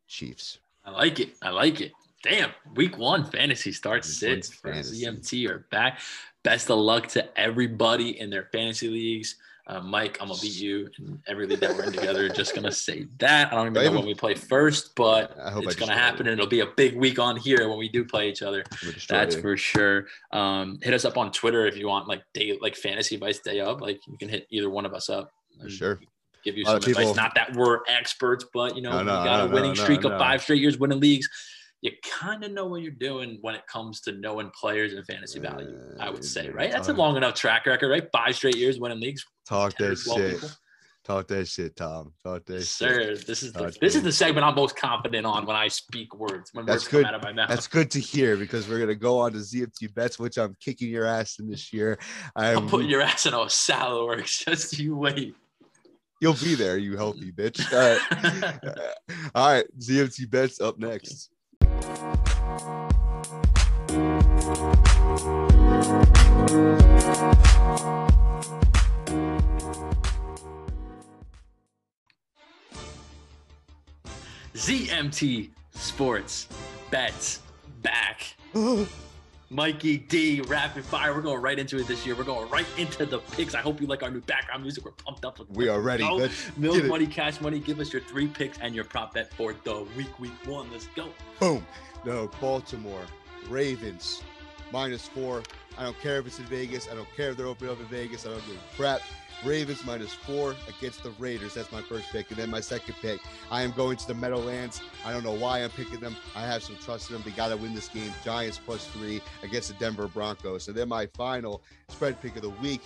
Chiefs. I like it. I like it. Damn, week one fantasy starts sits for ZMT are back. Best of luck to everybody in their fantasy leagues. Uh, Mike, I'm gonna beat you in every league that we're in together. Just gonna say that. I don't even know when we play first, but it's gonna happen, and it'll be a big week on here when we do play each other. That's for sure. Um, hit us up on Twitter if you want like day like fantasy advice day up. Like you can hit either one of us up. Sure. Give you some advice. People... Not that we're experts, but you know, no, no, we got no, a winning streak of five straight years winning leagues you kind of know what you're doing when it comes to knowing players and fantasy value. I would say, right? That's a long enough track record, right? Five straight years winning leagues. Talk that shit. People. Talk that shit, Tom. Talk that Sir, shit. this is the, this is the segment I'm most confident on when I speak words. When That's words good. come out of my mouth. That's good to hear because we're gonna go on to ZMT bets, which I'm kicking your ass in this year. I'm, I'm putting your ass in a salad works. Just you wait. You'll be there, you healthy bitch. All right. All right. ZMT bets up next. ZMT Sports Bets back. Mikey D, rapid fire. We're going right into it this year. We're going right into the picks. I hope you like our new background music. We're pumped up. We are ready. Milk money, cash money. Give us your three picks and your prop bet for the week, week one. Let's go. Boom. No, Baltimore Ravens minus four. I don't care if it's in Vegas. I don't care if they're open up in Vegas. I don't give a crap. Ravens minus four against the Raiders. That's my first pick. And then my second pick, I am going to the Meadowlands. I don't know why I'm picking them. I have some trust in them. They got to win this game. Giants plus three against the Denver Broncos. And then my final spread pick of the week,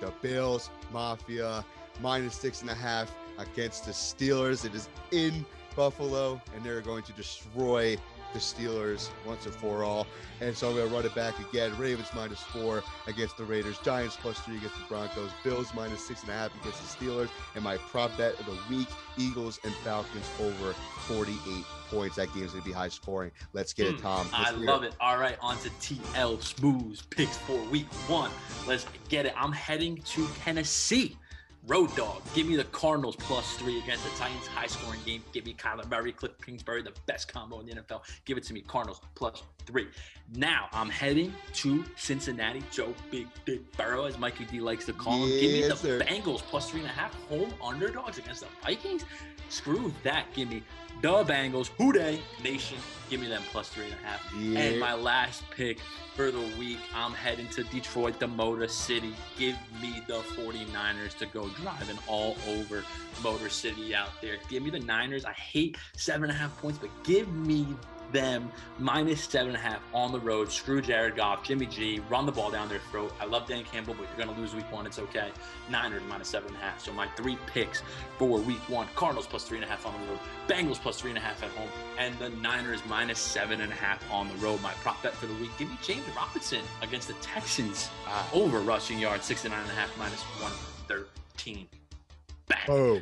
the Bills Mafia minus six and a half against the Steelers. It is in Buffalo, and they're going to destroy the Steelers once and for all. And so I'm going to run it back again. Ravens minus four against the Raiders. Giants plus three against the Broncos. Bills minus six and a half against the Steelers. And my prop bet of the week Eagles and Falcons over 48 points. That game's going to be high scoring. Let's get it, hmm. Tom. Let's I love it. it. All right, on to TL Smooth picks for week one. Let's get it. I'm heading to Tennessee. Road dog. Give me the Cardinals plus three against the Titans. High scoring game. Give me Kyler Murray, Cliff Kingsbury, the best combo in the NFL. Give it to me. Cardinals plus three. Now I'm heading to Cincinnati. Joe Big Big Burrow, as Mikey D likes to call him. Give me the sir. Bengals plus three and a half home underdogs against the Vikings. Screw that. Give me the Bengals. Who they? Nation. Give me them plus three and a half. Yeah. And my last pick for the week, I'm heading to Detroit, the Motor City. Give me the 49ers to go driving all over Motor City out there. Give me the Niners. I hate seven and a half points, but give me them minus seven and a half on the road. Screw Jared Goff, Jimmy G, run the ball down their throat. I love Dan Campbell, but you're going to lose week one. It's okay. Niners minus seven and a half. So my three picks for week one Cardinals plus three and a half on the road, Bengals plus three and a half at home, and the Niners minus seven and a half on the road. My prop bet for the week give me James Robinson against the Texans uh, over rushing yards, 69 and a half minus 113. Bang. Oh.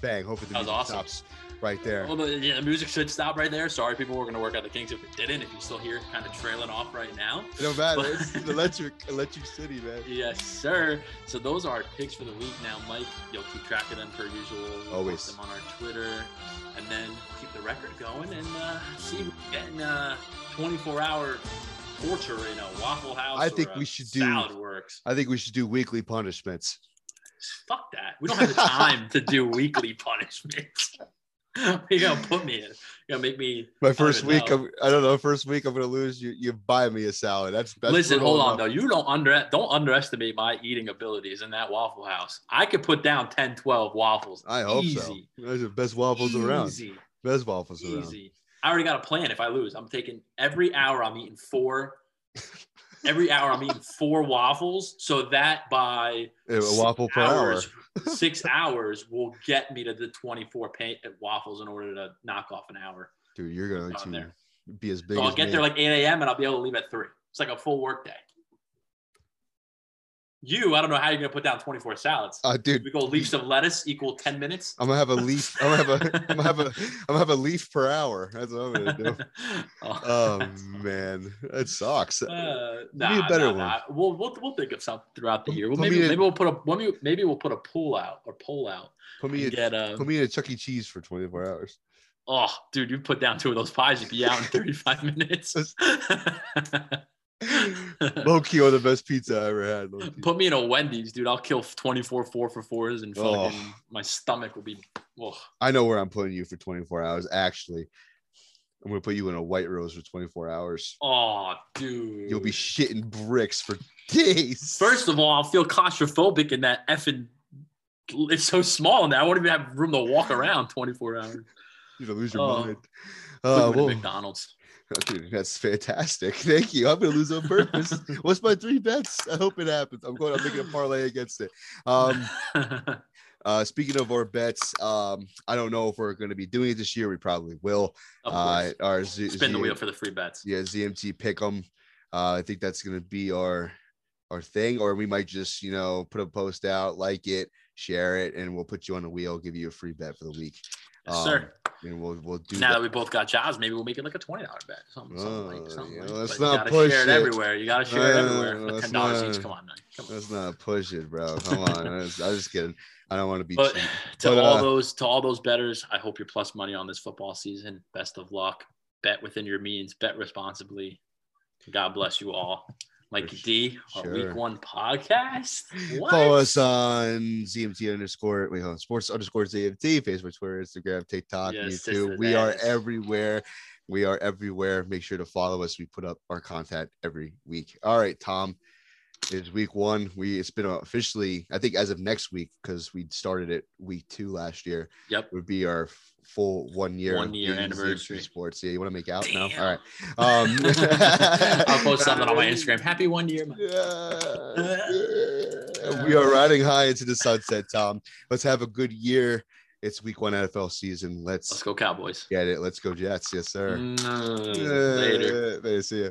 bang. Hopefully the That was music awesome. stops right there. Well, the, yeah, the music should stop right there. Sorry, people were going to work out the kinks if it didn't. If you're still hear it kind of trailing off right now. No matter. But- It's electric, electric city, man. Yes, sir. So those are our picks for the week. Now, Mike, you'll keep track of them per usual. We'll Always. post them on our Twitter, and then keep the record going and uh, see who's getting uh, 24-hour torture in a Waffle House. I think we should do- Salad Works. I think we should do weekly punishments. Fuck that. We don't have the time to do weekly punishments. you gonna put me in? You gonna make me? My first week. I'm, I don't know. First week, I'm gonna lose. You, you buy me a salad. That's, that's Listen, hold on enough. though. You don't under don't underestimate my eating abilities in that Waffle House. I could put down 10, 12 waffles. I hope Easy. so. Those are the best waffles around. Best waffles around. I already got a plan. If I lose, I'm taking every hour. I'm eating four. every hour, I'm eating four waffles, so that by A six waffle per hours, hour. six hours will get me to the 24 paint waffles in order to knock off an hour. Dude, you're going to there. be as big So I'll get me. there like 8 a.m. and I'll be able to leave at three. It's like a full work day. You, I don't know how you're gonna put down 24 salads. uh, dude, we go leaves of lettuce equal 10 minutes. I'm gonna have a leaf. I'm gonna have a. I'm gonna have a. I'm gonna have a leaf per hour. That's what I'm gonna do. Oh man, that sucks. Uh, nah, me a better nah, one. nah. We'll, we'll we'll think of something throughout the year. Well, Put maybe me in- maybe we'll put a maybe maybe we'll put a pool out or poll out. Put me in. get a Put me in a Chuck E. Cheese for 24 hours. oh dude, you put down two of those pies, you'd be out in 35 minutes. Low key the best pizza I ever had. Put me in a Wendy's, dude. I'll kill 24 four for fours and fucking Oh. my stomach will be. Oh, I know where I'm putting you for 24 hours. Actually, I'm gonna put you in a white rose for 24 hours. oh dude. You'll be shitting bricks for days. First of all, I'll feel claustrophobic in that effing. It's so small in there. I won't even have room to walk around 24 hours. you know, lose your Oh. mind. Uh, well, McDonald's. Dude, that's fantastic. Thank you. I'm gonna lose on purpose. What's my three bets? I hope it happens. I'm going. I'm making a parlay against it. Um, uh, speaking of our bets, um, I don't know if we're going to be doing it this year. We probably will. Uh, our Z- Spin the wheel for the free bets. yeah, ZMT Pick'em. Uh, I think that's gonna be our our thing, or we might just you know put a post out, like it, share it, and we'll put you on the wheel, give you a free bet for the week. Yes, Um, sir. And we'll we'll do Now that. that we both got jobs, maybe we'll make it like a twenty dollar bet. Something, something Oh, like something. yeah, like, let's you not push share it it. everywhere. You gotta share it Uh, everywhere. For let's Ten dollars each. Come on, man. Come on. Let's not push it, bro. Come on. I was, I was just kidding. I don't want to be But cheap. to But, all uh, those to all those betters, I hope you're plus money on this football season. Best of luck. Bet within your means. Bet responsibly. God bless you all. Mikey For D, our sure. week one podcast. What? Follow us on ZMT underscore wait, hold on, sports underscore ZMT, Facebook, Twitter, Instagram, TikTok, Yes, YouTube. We are everywhere. We are everywhere. Make sure to follow us. We put up our content every week. All right, Tom. It's week one. We it's been officially, I think, as of next week, because we started it week two last year. Yep. Would be our full one year One year anniversary. Sports. Yeah, you want to make out Damn. now? All right. Um, I'll post something on my Instagram. Happy one year. Yeah. we are riding high into the sunset, Tom. Let's have a good year. It's week one NFL season. Let's, Let's go Cowboys. get it. Let's go Jets. Yes, sir. Mm, later. Later. See ya.